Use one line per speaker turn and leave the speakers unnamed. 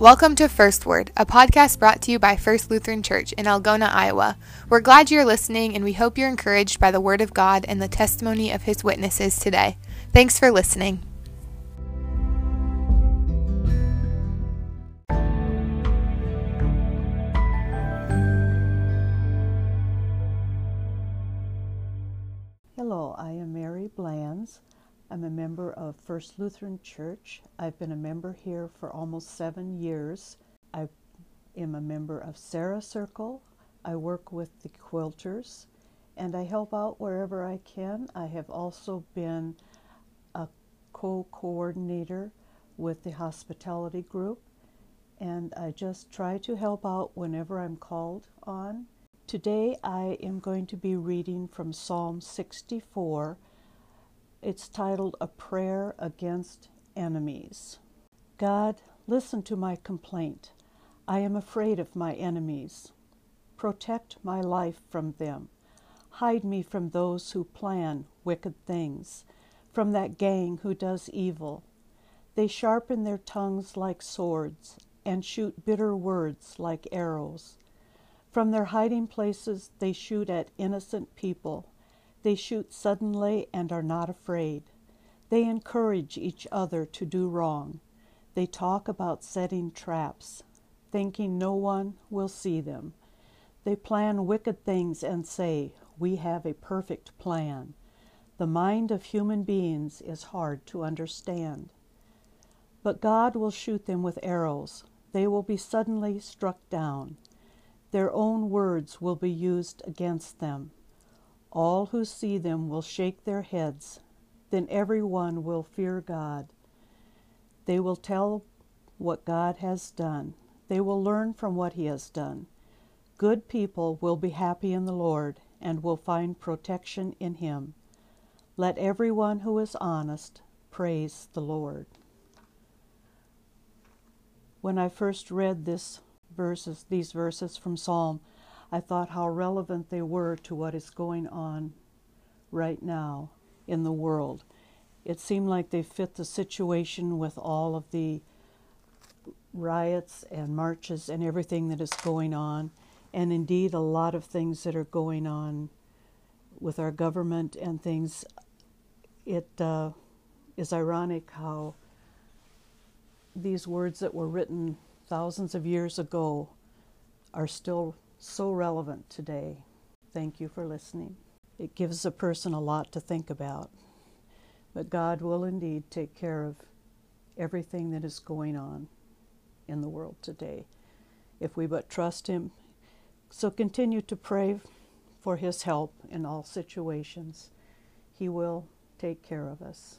Welcome to First Word, a podcast brought to you by First Lutheran Church in Algona, Iowa. We're glad you're listening and we hope you're encouraged by the Word of God and the testimony of His witnesses today. Thanks for listening.
Hello, I am Mary Blanz. I'm a member of First Lutheran Church. I've been a member here for almost seven years. I am a member of Sarah Circle. I work with the quilters and I help out wherever I can. I have also been a co coordinator with the hospitality group and I just try to help out whenever I'm called on. Today I am going to be reading from Psalm 64 it's titled A Prayer Against Enemies. God, listen to my complaint. I am afraid of my enemies. Protect my life from them. Hide me from those who plan wicked things, from that gang who does evil. They sharpen their tongues like swords and shoot bitter words like arrows. From their hiding places they shoot at innocent people they shoot suddenly and are not afraid. They encourage each other to do wrong. They talk about setting traps, thinking no one will see them. They plan wicked things and say, We have a perfect plan. The mind of human beings is hard to understand. But God will shoot them with arrows. They will be suddenly struck down. Their own words will be used against them. All who see them will shake their heads, then every one will fear God. They will tell what God has done. They will learn from what He has done. Good people will be happy in the Lord and will find protection in Him. Let everyone who is honest praise the Lord. When I first read this verses, these verses from Psalm, I thought how relevant they were to what is going on right now in the world. It seemed like they fit the situation with all of the riots and marches and everything that is going on, and indeed a lot of things that are going on with our government and things. It uh, is ironic how these words that were written thousands of years ago are still so relevant today. Thank you for listening. It gives a person a lot to think about. But God will indeed take care of everything that is going on in the world today if we but trust Him. So continue to pray for His help in all situations. He will take care of us.